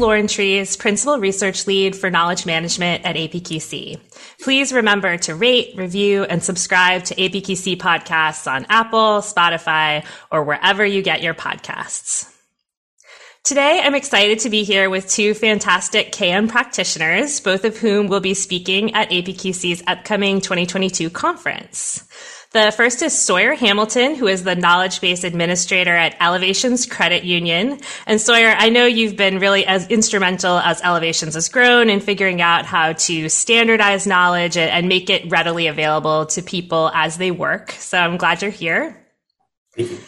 Lauren Trees, Principal Research Lead for Knowledge Management at APQC. Please remember to rate, review, and subscribe to APQC podcasts on Apple, Spotify, or wherever you get your podcasts. Today, I'm excited to be here with two fantastic KM practitioners, both of whom will be speaking at APQC's upcoming 2022 conference. The first is Sawyer Hamilton, who is the knowledge base administrator at Elevations Credit Union. And Sawyer, I know you've been really as instrumental as Elevations has grown in figuring out how to standardize knowledge and make it readily available to people as they work. So I'm glad you're here. Thank you.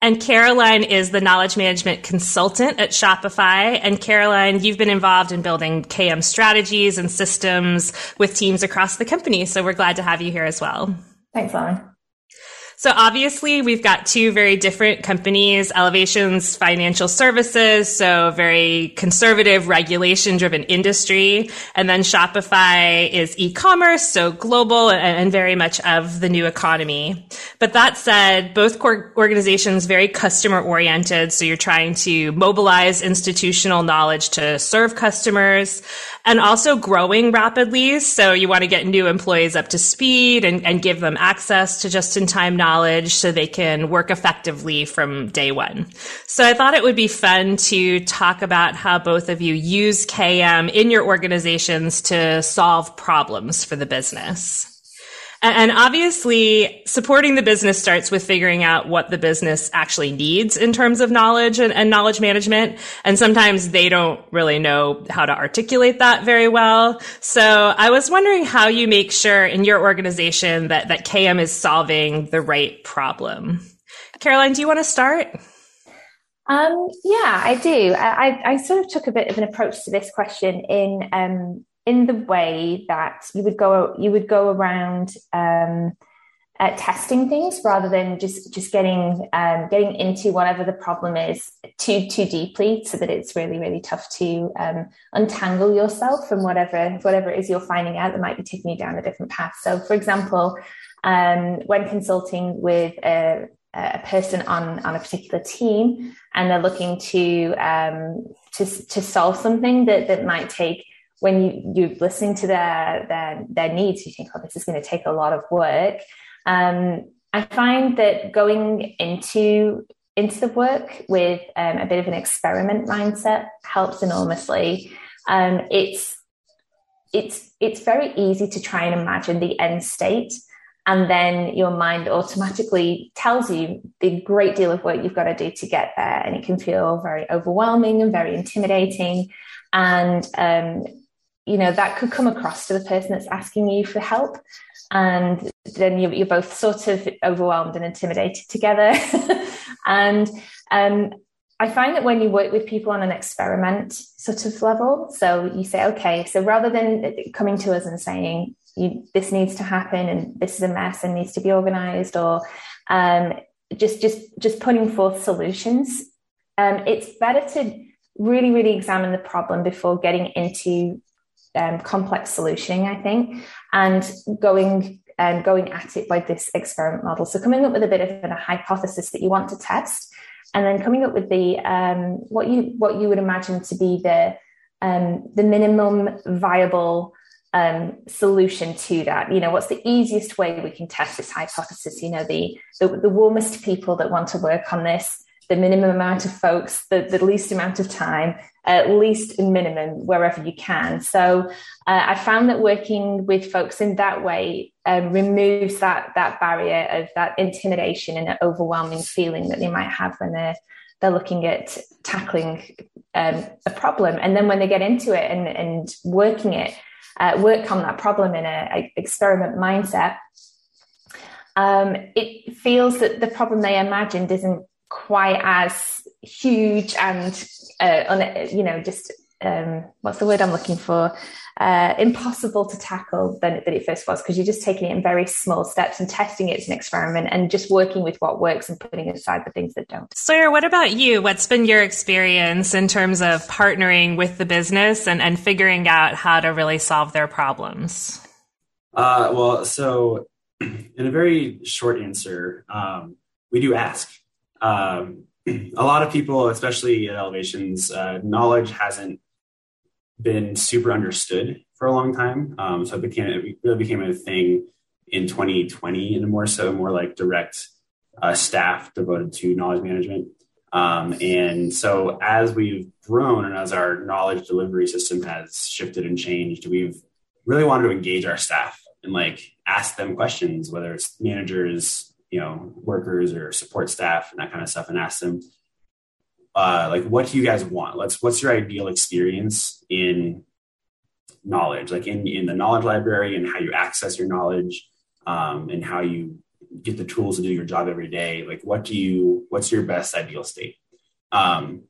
And Caroline is the knowledge management consultant at Shopify. And Caroline, you've been involved in building KM strategies and systems with teams across the company. So we're glad to have you here as well. Thanks, Lauren. So obviously we've got two very different companies, Elevations Financial Services, so very conservative regulation driven industry. And then Shopify is e-commerce, so global and, very much of the new economy. But that said, both organizations very customer oriented. So you're trying to mobilize institutional knowledge to serve customers and also growing rapidly. So you want to get new employees up to speed and, and give them access to just in time knowledge so they can work effectively from day one. So I thought it would be fun to talk about how both of you use KM in your organizations to solve problems for the business. And obviously, supporting the business starts with figuring out what the business actually needs in terms of knowledge and, and, knowledge management. And sometimes they don't really know how to articulate that very well. So I was wondering how you make sure in your organization that, that KM is solving the right problem. Caroline, do you want to start? Um, yeah, I do. I, I, sort of took a bit of an approach to this question in um, in the way that you would go you would go around um, uh, testing things rather than just just getting um, getting into whatever the problem is too too deeply, so that it's really really tough to um, untangle yourself from whatever whatever it is you're finding out that might be taking you down a different path. So, for example, um, when consulting with a, a person on on a particular team, and they're looking to um, to to solve something that that might take when you, you're listening to their, their, their needs, you think, oh, this is going to take a lot of work. Um, I find that going into into the work with um, a bit of an experiment mindset helps enormously. Um, it's it's it's very easy to try and imagine the end state, and then your mind automatically tells you the great deal of work you've got to do to get there, and it can feel very overwhelming and very intimidating. And um, you know that could come across to the person that's asking you for help and then you're, you're both sort of overwhelmed and intimidated together. And um, i find that when you work with people on an experiment sort of level so you say okay so rather than coming to us and saying this needs to happen and this is a mess and needs to be organized or um, just just just putting forth solutions um, it's better to really really examine the problem before getting into um, complex solutioning, I think, and going um, going at it by this experiment model. So coming up with a bit of a hypothesis that you want to test, and then coming up with the um, what you what you would imagine to be the um, the minimum viable um, solution to that. You know, what's the easiest way we can test this hypothesis? You know, the, the, the warmest people that want to work on this, the minimum amount of folks, the, the least amount of time, at least minimum wherever you can. So uh, I found that working with folks in that way um, removes that that barrier of that intimidation and that overwhelming feeling that they might have when they're they're looking at tackling um, a problem. And then when they get into it and, and working it, uh, work on that problem in a, a experiment mindset, um, it feels that the problem they imagined isn't quite as huge and uh, on, you know just um, what's the word I'm looking for? Uh, impossible to tackle than, than it first was because you're just taking it in very small steps and testing it as an experiment and just working with what works and putting aside the things that don't. Sawyer, what about you? What's been your experience in terms of partnering with the business and, and figuring out how to really solve their problems? Uh, well, so in a very short answer, um, we do ask. Um, a lot of people, especially at elevations, uh, knowledge hasn't been super understood for a long time. Um, so it became it really became a thing in 2020, and more so more like direct uh, staff devoted to knowledge management. Um, and so as we've grown and as our knowledge delivery system has shifted and changed, we've really wanted to engage our staff and like ask them questions, whether it's managers, you know, workers or support staff and that kind of stuff, and ask them, uh, like, what do you guys want? Let's, what's your ideal experience in knowledge, like in, in the knowledge library and how you access your knowledge um, and how you get the tools to do your job every day. Like, what do you, what's your best ideal state? Um,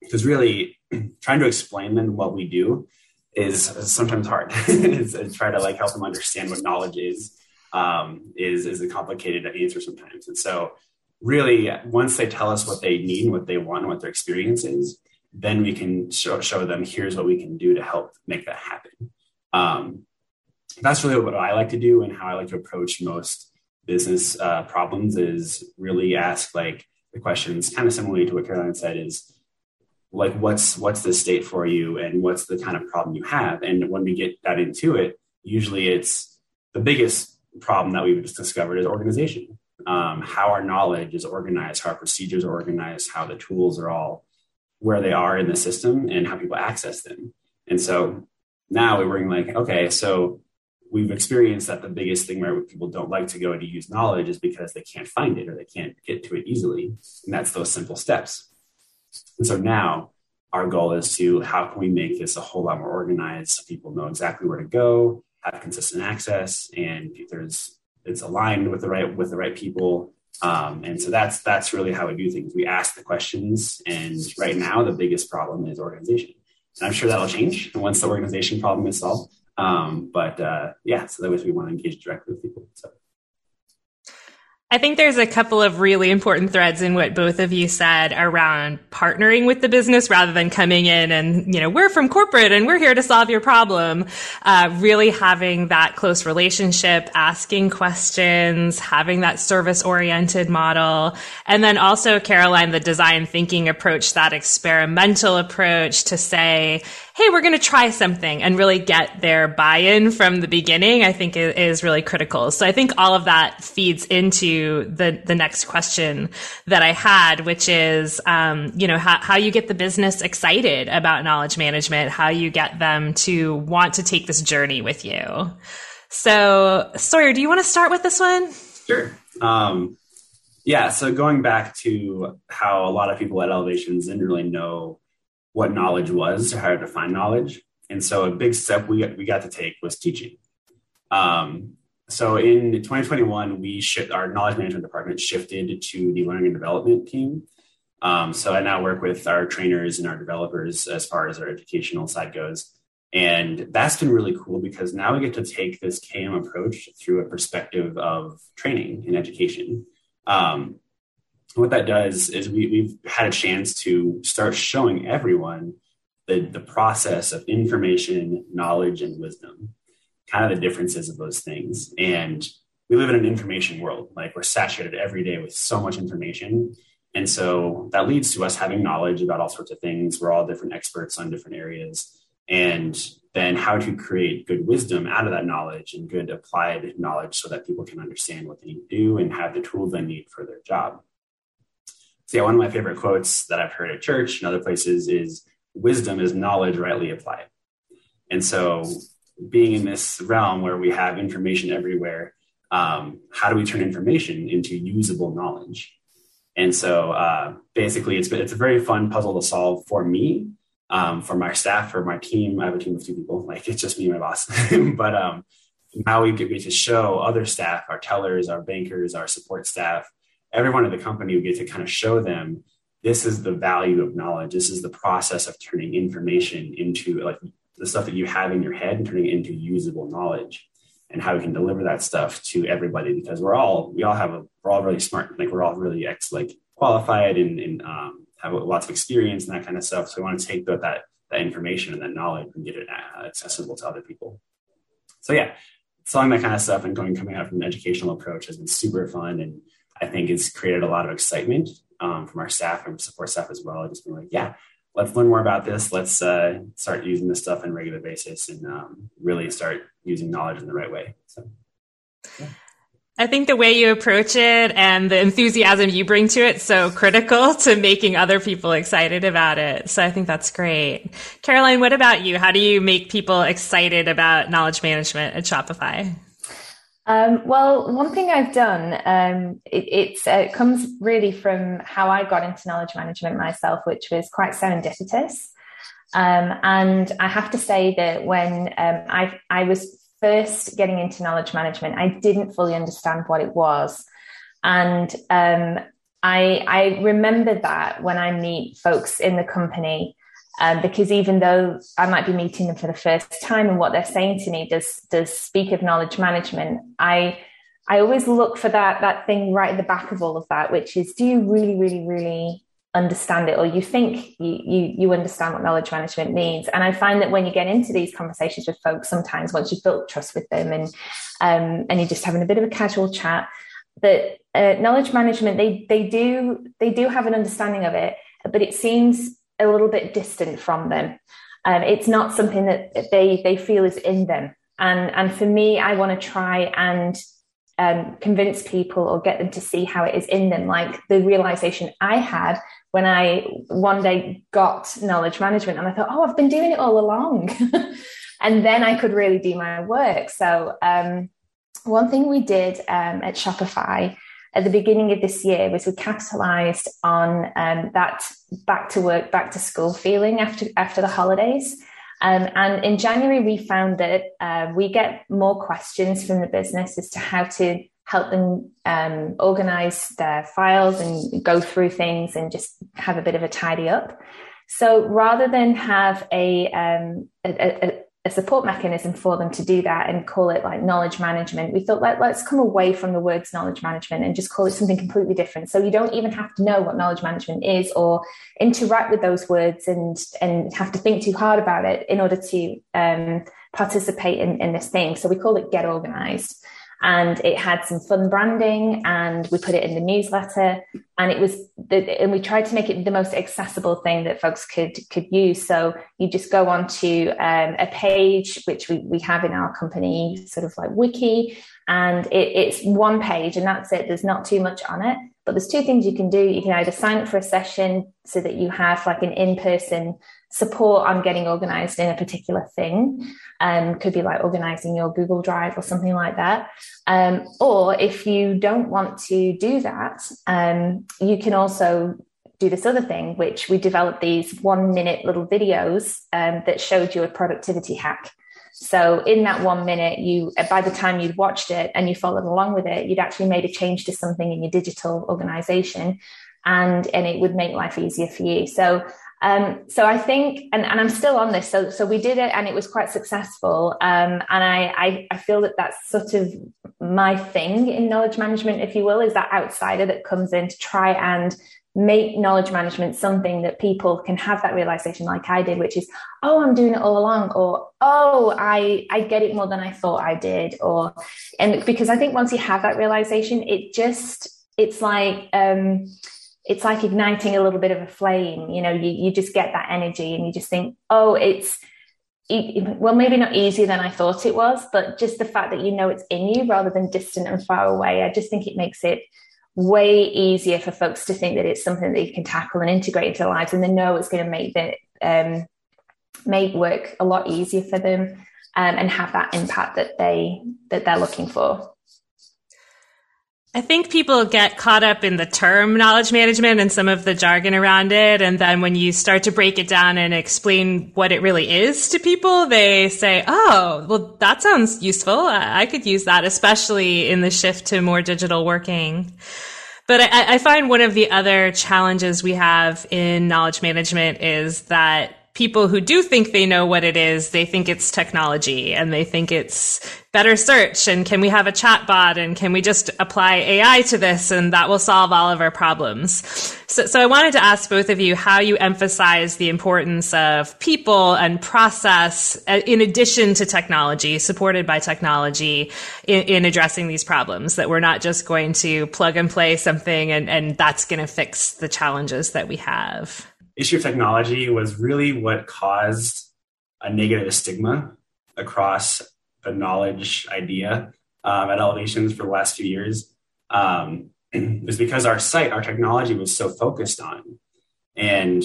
because really trying to explain them what we do is sometimes hard. and try to like help them understand what knowledge is um, is is a complicated answer sometimes. And so, really, once they tell us what they need what they want what their experience is, then we can show, show them here's what we can do to help make that happen. Um, that's really what I like to do and how I like to approach most business uh, problems is really ask like the questions kind of similarly to what Caroline said is like what's what's the state for you and what's the kind of problem you have and when we get that into it usually it's the biggest problem that we've just discovered is organization. Um, how our knowledge is organized how our procedures are organized how the tools are all where they are in the system and how people access them. And so now we're bring like okay so we've experienced that the biggest thing where people don't like to go to use knowledge is because they can't find it or they can't get to it easily. And that's those simple steps. And so now our goal is to how can we make this a whole lot more organized so people know exactly where to go, have consistent access, and there's it's aligned with the right with the right people. Um, and so that's that's really how we do things. We ask the questions, and right now the biggest problem is organization. And I'm sure that'll change once the organization problem is solved. Um, but uh, yeah, so that way we want to engage directly with people. So. I think there's a couple of really important threads in what both of you said around partnering with the business rather than coming in and, you know, we're from corporate and we're here to solve your problem. Uh, really having that close relationship, asking questions, having that service oriented model. And then also, Caroline, the design thinking approach, that experimental approach to say, hey, we're going to try something and really get their buy-in from the beginning, I think is really critical. So I think all of that feeds into the, the next question that I had, which is, um, you know, how, how you get the business excited about knowledge management, how you get them to want to take this journey with you. So Sawyer, do you want to start with this one? Sure. Um, yeah. So going back to how a lot of people at Elevations didn't really know what knowledge was how to define knowledge. And so a big step we, we got to take was teaching. Um, so in 2021, we shift, our knowledge management department shifted to the learning and development team. Um, so I now work with our trainers and our developers as far as our educational side goes. And that's been really cool because now we get to take this KM approach through a perspective of training and education. Um, what that does is we, we've had a chance to start showing everyone the, the process of information, knowledge, and wisdom, kind of the differences of those things. And we live in an information world, like we're saturated every day with so much information. And so that leads to us having knowledge about all sorts of things. We're all different experts on different areas. And then how to create good wisdom out of that knowledge and good applied knowledge so that people can understand what they need to do and have the tools they need for their job. Yeah, one of my favorite quotes that I've heard at church and other places is wisdom is knowledge rightly applied. And so being in this realm where we have information everywhere, um, how do we turn information into usable knowledge? And so uh, basically it's, it's a very fun puzzle to solve for me, um, for my staff, for my team. I have a team of two people, like it's just me and my boss. but um, now we get to show other staff, our tellers, our bankers, our support staff, everyone in the company would get to kind of show them this is the value of knowledge. This is the process of turning information into like the stuff that you have in your head and turning it into usable knowledge and how we can deliver that stuff to everybody because we're all we all have a we're all really smart like we're all really ex like qualified and, and um, have lots of experience and that kind of stuff so we want to take that that, that information and that knowledge and get it uh, accessible to other people so yeah selling that kind of stuff and going coming out from an educational approach has been super fun and I think it's created a lot of excitement um, from our staff and support staff as well. Just being like, yeah, let's learn more about this. Let's uh, start using this stuff on a regular basis and um, really start using knowledge in the right way. So, yeah. I think the way you approach it and the enthusiasm you bring to it so critical to making other people excited about it. So I think that's great. Caroline, what about you? How do you make people excited about knowledge management at Shopify? Um, well, one thing I've done, um, it, uh, it, comes really from how I got into knowledge management myself, which was quite serendipitous. Um, and I have to say that when um, I, I was first getting into knowledge management, I didn't fully understand what it was. And um, I, I remember that when I meet folks in the company, um, because even though I might be meeting them for the first time and what they're saying to me does does speak of knowledge management, I I always look for that that thing right at the back of all of that, which is do you really, really, really understand it? Or you think you, you you understand what knowledge management means? And i find that when you get into these conversations with folks sometimes once you've built trust with them and um, and you're just having a bit of a casual chat that uh, knowledge management they they do they do have an understanding of it but it seems a little bit distant from them um, it's not something that they they feel is in them and and for me i want to try and um, convince people or get them to see how it is in them. Like the realization I had when I one day got knowledge management and I thought, oh, I've been doing it all along. and then I could really do my work. So, um, one thing we did um, at Shopify at the beginning of this year was we capitalized on um, that back to work, back to school feeling after after the holidays. Um, and in January, we found that uh, we get more questions from the business as to how to help them um, organize their files and go through things and just have a bit of a tidy up. So rather than have a, um, a, a, a, support mechanism for them to do that and call it like knowledge management, we thought let, let's come away from the words knowledge management and just call it something completely different. So you don't even have to know what knowledge management is or interact with those words and, and have to think too hard about it in order to um, participate in, in this thing. So we call it get organized and it had some fun branding and we put it in the newsletter and it was the, and we tried to make it the most accessible thing that folks could could use. So you just go on to um, a page which we, we have in our company sort of like wiki and it, it's one page and that's it. There's not too much on it but there's two things you can do you can either sign up for a session so that you have like an in-person support on getting organized in a particular thing. Um, could be like organizing your Google Drive or something like that. Um, or if you don't want to do that, um, you can also do this other thing, which we developed these one minute little videos um, that showed you a productivity hack. So in that one minute, you by the time you'd watched it and you followed along with it, you'd actually made a change to something in your digital organization, and and it would make life easier for you. So um, so I think, and, and I'm still on this. So, so we did it and it was quite successful. Um, and I, I, I feel that that's sort of my thing in knowledge management, if you will, is that outsider that comes in to try and make knowledge management something that people can have that realization like I did, which is, oh, I'm doing it all along, or oh, I, I get it more than I thought I did. Or, and because I think once you have that realization, it just, it's like, um, it's like igniting a little bit of a flame you know you, you just get that energy and you just think oh it's well maybe not easier than i thought it was but just the fact that you know it's in you rather than distant and far away i just think it makes it way easier for folks to think that it's something that you can tackle and integrate into their lives and they know it's going to make the um, make work a lot easier for them um, and have that impact that they that they're looking for I think people get caught up in the term knowledge management and some of the jargon around it. And then when you start to break it down and explain what it really is to people, they say, Oh, well, that sounds useful. I could use that, especially in the shift to more digital working. But I, I find one of the other challenges we have in knowledge management is that people who do think they know what it is, they think it's technology and they think it's better search and can we have a chat bot and can we just apply AI to this and that will solve all of our problems. So, so I wanted to ask both of you how you emphasize the importance of people and process uh, in addition to technology, supported by technology in, in addressing these problems, that we're not just going to plug and play something and, and that's going to fix the challenges that we have issue of technology was really what caused a negative stigma across the knowledge idea um, at Elevations for the last few years. Um, was because our site, our technology was so focused on. And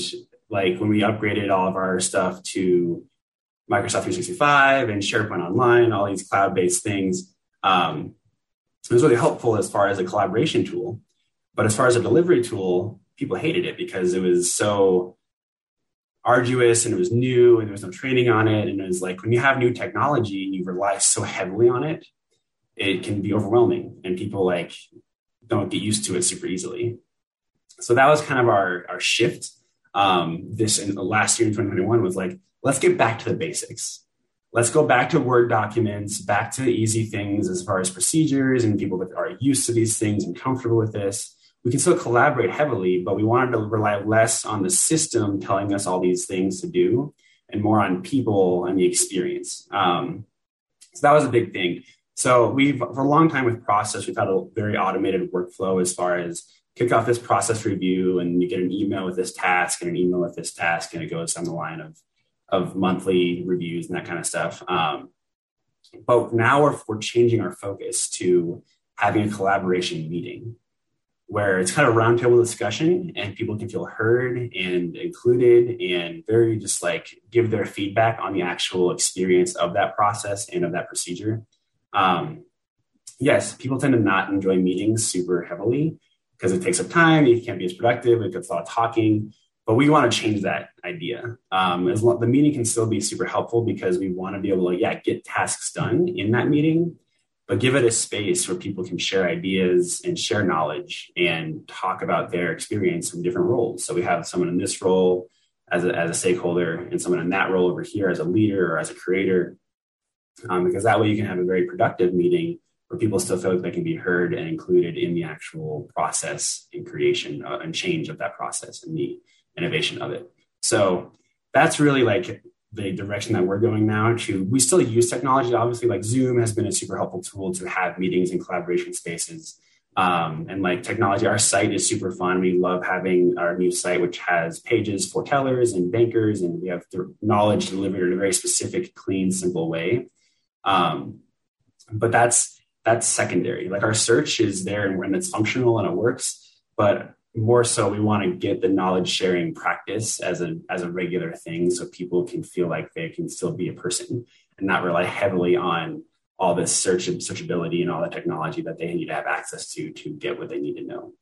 like when we upgraded all of our stuff to Microsoft 365 and SharePoint Online, all these cloud based things, um, it was really helpful as far as a collaboration tool. But as far as a delivery tool, people hated it because it was so arduous and it was new and there was no training on it. And it was like when you have new technology and you rely so heavily on it, it can be overwhelming and people like don't get used to it super easily. So that was kind of our, our shift. Um, this in last year in 2021 was like, let's get back to the basics. Let's go back to Word documents, back to the easy things as far as procedures and people that are used to these things and comfortable with this we can still collaborate heavily, but we wanted to rely less on the system telling us all these things to do and more on people and the experience. Um, so that was a big thing. So we've for a long time with process, we've had a very automated workflow as far as kick off this process review and you get an email with this task and an email with this task and it goes down the line of of monthly reviews and that kind of stuff. Um, but now we're, we're changing our focus to having a collaboration meeting where it's kind of roundtable discussion and people can feel heard and included and very just like give their feedback on the actual experience of that process and of that procedure. Um, yes, people tend to not enjoy meetings super heavily because it takes up time, you can't be as productive, it gets a lot of talking. But we want to change that idea. Um, as long, the meeting can still be super helpful because we want to be able to, yeah, get tasks done in that meeting but give it a space where people can share ideas and share knowledge and talk about their experience in different roles. So we have someone in this role as a, as a stakeholder and someone in that role over here as a leader or as a creator, um, because that way you can have a very productive meeting where people still feel like they can be heard and included in the actual process and creation uh, and change of that process and the innovation of it. So that's really like the direction that we're going now to we still use technology. Obviously like zoom has been a super helpful tool to have meetings and collaboration spaces. Um, and like technology our site is super fun. We love having our new site which has pages for tellers and bankers and we have the knowledge delivered in a very specific clean simple way. Um, but that's that's secondary. Like our search is there and when it's functional and it works but more so we want to get the knowledge sharing practice as a as a regular thing so people can feel like they can still be a person and not rely heavily on all this search and searchability and all the technology that they need to have access to to get what they need to know.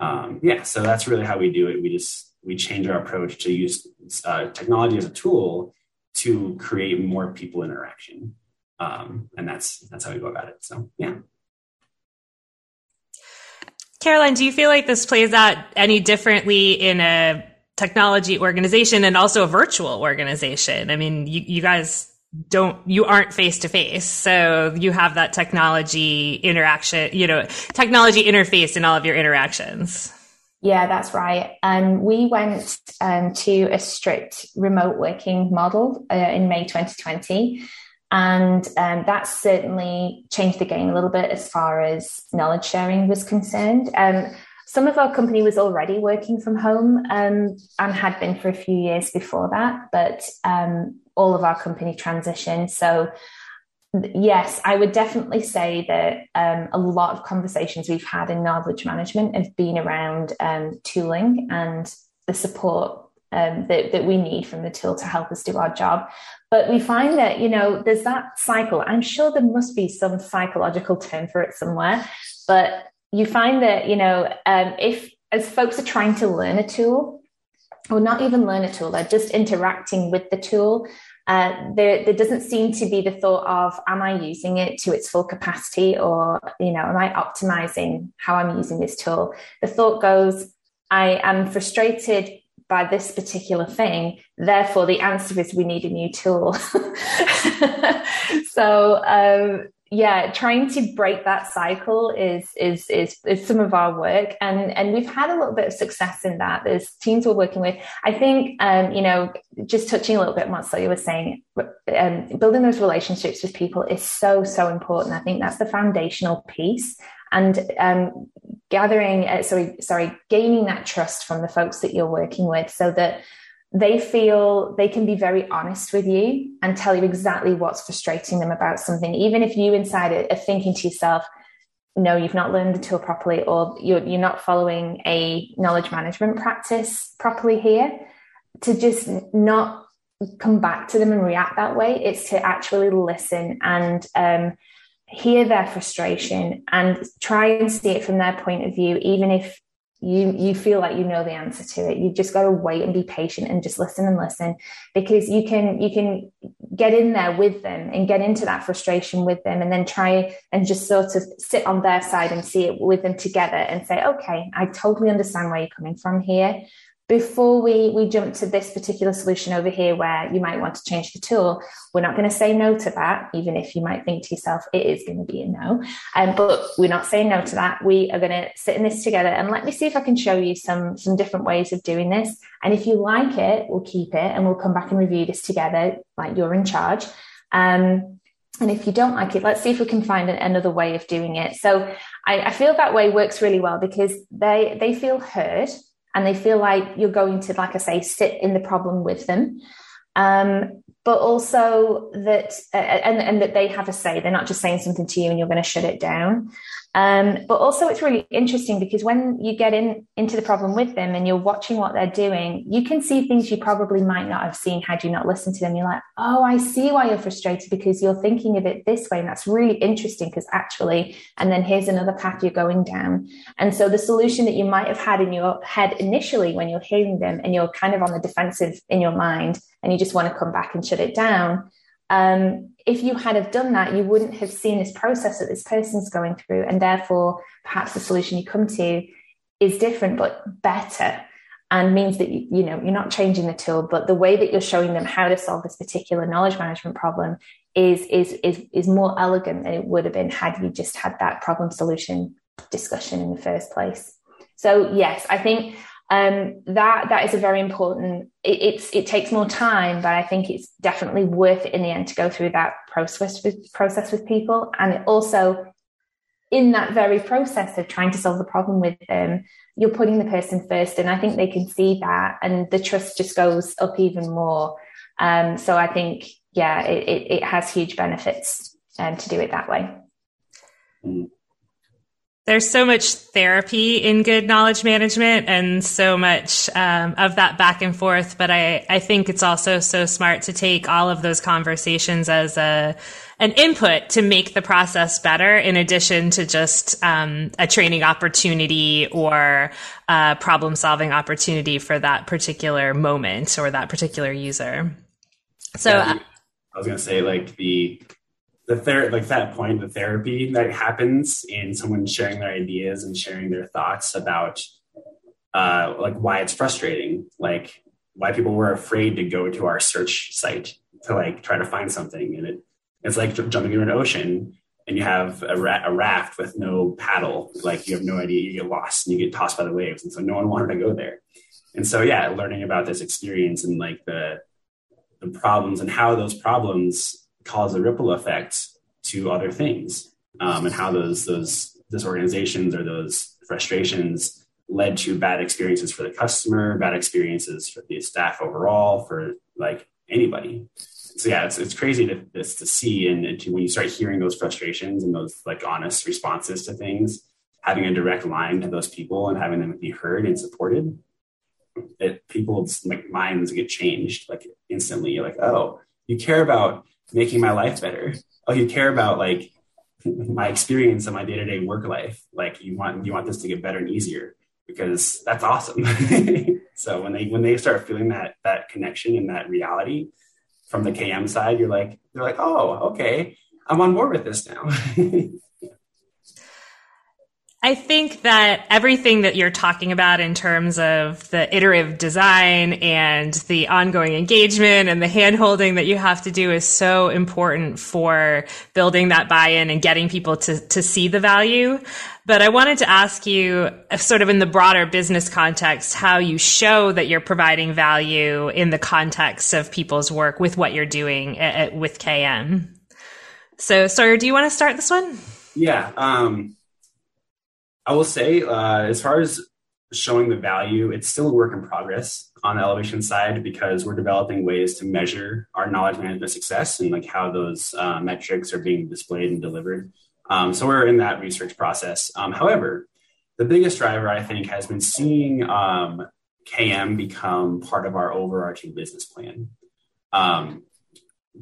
Um, yeah so that's really how we do it. We just we change our approach to use uh, technology as a tool to create more people interaction. Um, and that's that's how we go about it. So yeah Caroline, do you feel like this plays out any differently in a technology organization and also a virtual organization? I mean, you, you guys don't you aren't face to face so you have that technology interaction you know technology interface in all of your interactions. Yeah that's right. Um, we went um, to a strict remote working model uh, in may 2020 and um, that certainly changed the game a little bit as far as knowledge sharing was concerned. Um, some of our company was already working from home um, and had been for a few years before that, but um, all of our company transitioned. So, yes, I would definitely say that um, a lot of conversations we've had in knowledge management have been around um, tooling and the support um, that, that we need from the tool to help us do our job. But we find that, you know, there's that cycle. I'm sure there must be some psychological term for it somewhere, but you find that, you know, um, if as folks are trying to learn a tool, or not even learn a tool, they're just interacting with the tool. Uh, there, there doesn't seem to be the thought of, am I using it to its full capacity, or you know, am I optimizing how I'm using this tool? The thought goes, I am frustrated by this particular thing. Therefore, the answer is we need a new tool. so, um, yeah, trying to break that cycle is, is is is some of our work, and and we've had a little bit of success in that. There's teams we're working with. I think, um, you know, just touching a little bit on what Sawyer was saying, um, building those relationships with people is so so important. I think that's the foundational piece, and um, gathering, uh, sorry, sorry, gaining that trust from the folks that you're working with, so that they feel they can be very honest with you and tell you exactly what's frustrating them about something, even if you inside are thinking to yourself, no, you've not learned the tool properly, or you're, you're not following a knowledge management practice properly here, to just not come back to them and react that way. It's to actually listen and um, hear their frustration and try and see it from their point of view, even if you you feel like you know the answer to it. You just got to wait and be patient and just listen and listen because you can you can get in there with them and get into that frustration with them and then try and just sort of sit on their side and see it with them together and say okay i totally understand where you're coming from here before we we jump to this particular solution over here where you might want to change the tool we're not going to say no to that even if you might think to yourself it is going to be a no. Um, but we're not saying no to that. We are going to sit in this together and let me see if i can show you some some different ways of doing this. And if you like it we'll keep it and we'll come back and review this together like you're in charge. Um, and if you don't like it, let's see if we can find an, another way of doing it. So I, I feel that way works really well because they they feel heard and they feel like you're going to, like I say, sit in the problem with them. Um, but also that, uh, and, and that they have a say. They're not just saying something to you and you're going to shut it down. Um, but also, it's really interesting because when you get in into the problem with them and you're watching what they're doing, you can see things you probably might not have seen had you not listened to them. You're like, oh, I see why you're frustrated because you're thinking of it this way, and that's really interesting because actually, and then here's another path you're going down. And so, the solution that you might have had in your head initially when you're hearing them, and you're kind of on the defensive in your mind, and you just want to come back and shut it down. Um, if you had have done that, you wouldn't have seen this process that this person's going through, and therefore perhaps the solution you come to is different but better, and means that you, you know you're not changing the tool, but the way that you're showing them how to solve this particular knowledge management problem is is is is more elegant than it would have been had you just had that problem solution discussion in the first place. So yes, I think um, that that is a very important. It, it's it takes more time, but I think it's definitely worth it in the end to go through that process with process with people, and also in that very process of trying to solve the problem with them, you're putting the person first, and I think they can see that, and the trust just goes up even more. Um, so I think yeah, it, it, it has huge benefits um, to do it that way. Mm there's so much therapy in good knowledge management and so much um, of that back and forth. But I, I think it's also so smart to take all of those conversations as a an input to make the process better, in addition to just um, a training opportunity or a problem solving opportunity for that particular moment or that particular user. So. Yeah, I was going to say, like the the ther- like that point, the therapy that happens in someone sharing their ideas and sharing their thoughts about uh, like why it's frustrating, like why people were afraid to go to our search site to like try to find something, and it it's like jumping into an ocean and you have a, ra- a raft with no paddle, like you have no idea, you get lost and you get tossed by the waves, and so no one wanted to go there. And so yeah, learning about this experience and like the the problems and how those problems cause a ripple effect to other things um, and how those those disorganizations or those frustrations led to bad experiences for the customer bad experiences for the staff overall for like anybody. So yeah it's, it's crazy to to see and, to, when you start hearing those frustrations and those like honest responses to things having a direct line to those people and having them be heard and supported it people's like minds get changed like instantly. You're like oh you care about making my life better. Oh, you care about like my experience and my day to day work life. Like you want you want this to get better and easier because that's awesome. so when they when they start feeling that that connection and that reality from the KM side, you're like they're like, oh, okay, I'm on board with this now. I think that everything that you're talking about in terms of the iterative design and the ongoing engagement and the handholding that you have to do is so important for building that buy-in and getting people to, to see the value. But I wanted to ask you, uh, sort of in the broader business context, how you show that you're providing value in the context of people's work with what you're doing at, at, with KM. So, Sawyer, do you want to start this one? Yeah. Um, I will say, uh, as far as showing the value, it's still a work in progress on the elevation side because we're developing ways to measure our knowledge management success and like how those uh, metrics are being displayed and delivered. Um, so we're in that research process. Um, however, the biggest driver I think has been seeing um, KM become part of our overarching business plan. Um,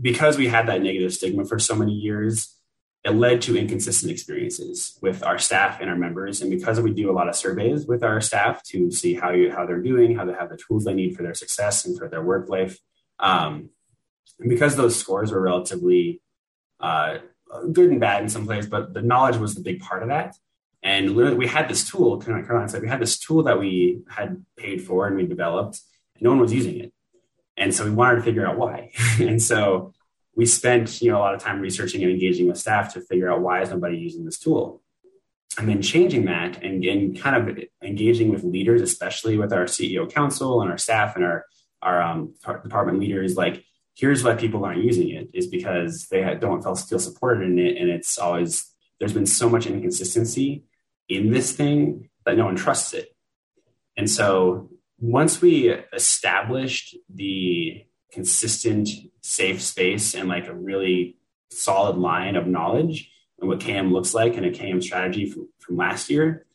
because we had that negative stigma for so many years, it led to inconsistent experiences with our staff and our members. And because we do a lot of surveys with our staff to see how you, how they're doing, how they have the tools they need for their success and for their work life, um, and because those scores were relatively uh, good and bad in some places, but the knowledge was the big part of that. And we had this tool. Kind of like Caroline said we had this tool that we had paid for and we developed, and no one was using it. And so we wanted to figure out why. and so we spent you know a lot of time researching and engaging with staff to figure out why is nobody using this tool. And then changing that and, and kind of engaging with leaders especially with our ceo council and our staff and our our um, department leaders like here's why people aren't using it is because they don't feel, feel supported in it. And it's always there's been so much inconsistency in this thing that no one trusts it. And so once we established the consistent, safe space and like a really solid line of knowledge and what KM looks like and a KM strategy from, from last year,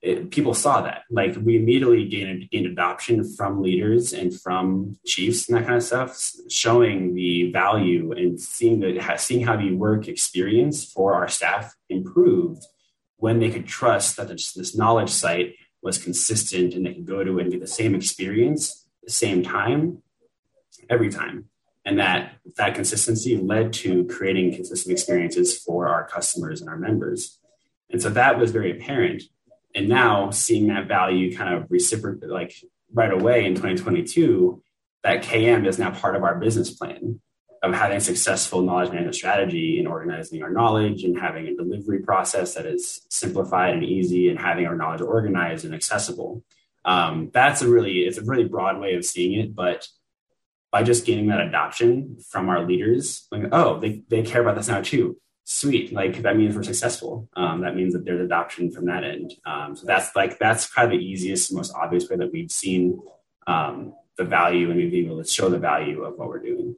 it, people saw that. Like we immediately gained, gained adoption from leaders and from chiefs and that kind of stuff, showing the value and seeing the seeing how the work experience for our staff improved when they could trust that this, this knowledge site was consistent and they could go to it and get the same experience at the same time every time. And that that consistency led to creating consistent experiences for our customers and our members. And so that was very apparent. And now seeing that value kind of reciprocate like right away in 2022, that KM is now part of our business plan of having successful knowledge management strategy and organizing our knowledge and having a delivery process that is simplified and easy and having our knowledge organized and accessible. Um, that's a really it's a really broad way of seeing it, but by just gaining that adoption from our leaders, like, oh, they, they care about this now too. Sweet. Like that means we're successful. Um, that means that there's adoption from that end. Um, so that's like, that's kind of the easiest, most obvious way that we've seen um, the value and we've been able to show the value of what we're doing.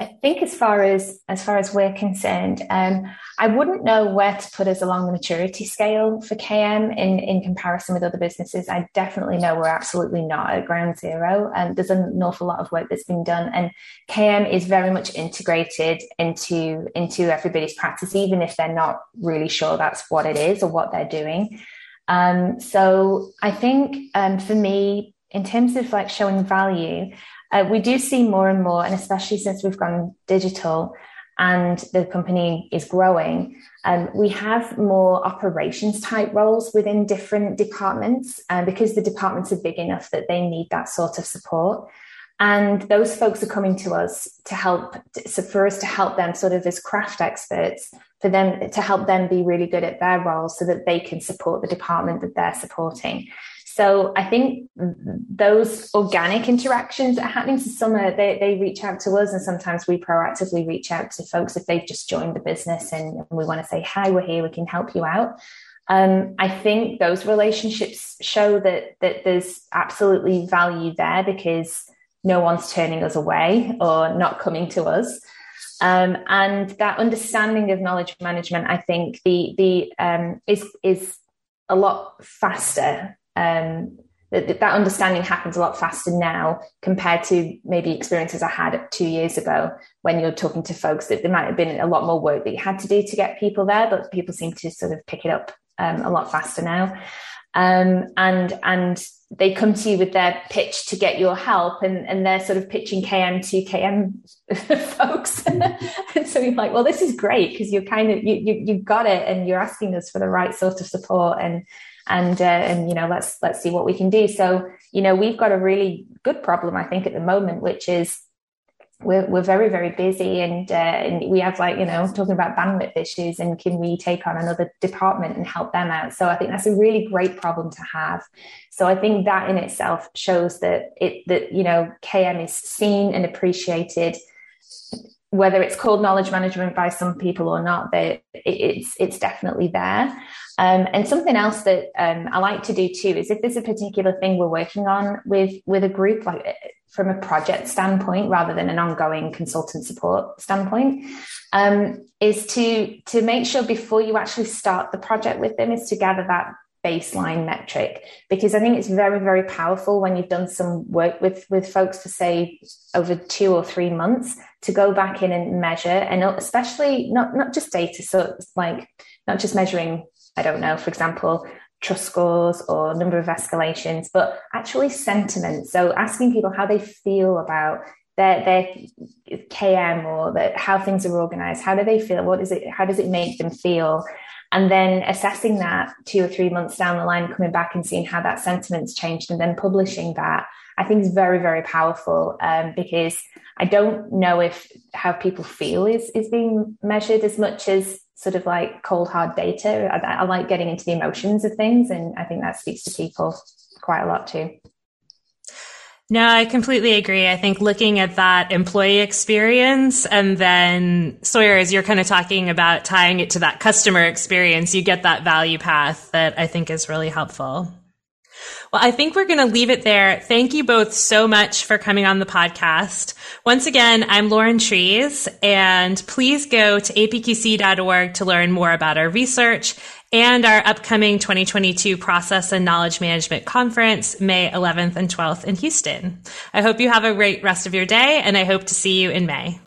I think as far as as far as we're concerned, um, I wouldn't know where to put us along the maturity scale for KM in in comparison with other businesses. I definitely know we're absolutely not at ground zero, and there's an awful lot of work that's been done. And KM is very much integrated into into everybody's practice, even if they're not really sure that's what it is or what they're doing. Um, so I think um, for me, in terms of like showing value, uh, we do see more and more, and especially since we've gone digital and the company is growing, um, we have more operations type roles within different departments uh, because the departments are big enough that they need that sort of support. And those folks are coming to us to help, so for us to help them sort of as craft experts, for them to help them be really good at their roles so that they can support the department that they're supporting. So I think those organic interactions that are happening. So summer, they, they reach out to us and sometimes we proactively reach out to folks if they've just joined the business and we want to say, hi, we're here, we can help you out. Um, I think those relationships show that that there's absolutely value there because no one's turning us away or not coming to us. Um, and that understanding of knowledge management, I think the the um, is is a lot faster um, that, that understanding happens a lot faster now compared to maybe experiences I had two years ago when you're talking to folks that there might have been a lot more work that you had to do to get people there, but people seem to sort of pick it up um, a lot faster now. Um, and and they come to you with their pitch to get your help and, and they're sort of pitching KM to KM folks. and so you're like, well, this is great because you're kind of, you, you, you've got it and you're asking us for the right sort of support and, and, uh, and, you know, let's, let's see what we can do. So, you know, we've got a really good problem, I think at the moment, which is we're, we're very very busy and uh, and we have like you know talking about bandwidth issues and can we take on another department and help them out so i think that's a really great problem to have so i think that in itself shows that it that you know km is seen and appreciated whether it's called knowledge management by some people or not that it's it's definitely there. Um, and something else that um, I like to do too is if there's a particular thing we're working on with with a group, like from a project standpoint rather than an ongoing consultant support standpoint um, is to to make sure before you actually start the project with them is to gather that baseline metric because i think it's very very powerful when you've done some work with with folks for say over two or three months to go back in and measure and especially not not just data so it's like not just measuring i don't know for example trust scores or number of escalations, but actually sentiment. So asking people how they feel about their their KM or the, how things are organized. How do they feel? What is it? How does it make them feel? And then assessing that two or three months down the line, coming back and seeing how that sentiment's changed, and then publishing that. I think is very very powerful um, because I don't know if how people feel is is being measured as much as sort of like cold hard data. I, I, like getting into the emotions of things, and I think that speaks to people quite a lot too. No, I completely agree. I think looking at that employee experience and then Sawyer, as you're kind of talking about tying it to that customer experience, you get that value path that I think is really helpful. Well, I think we're going to leave it there. Thank you both so much for coming on the podcast. Once again, I'm Lauren Trees, and please go to apqc.org to learn more about our research and our upcoming 2022 Process and Knowledge Management Conference, May 11th and 12th in Houston. I hope you have a great rest of your day, and I hope to see you in May.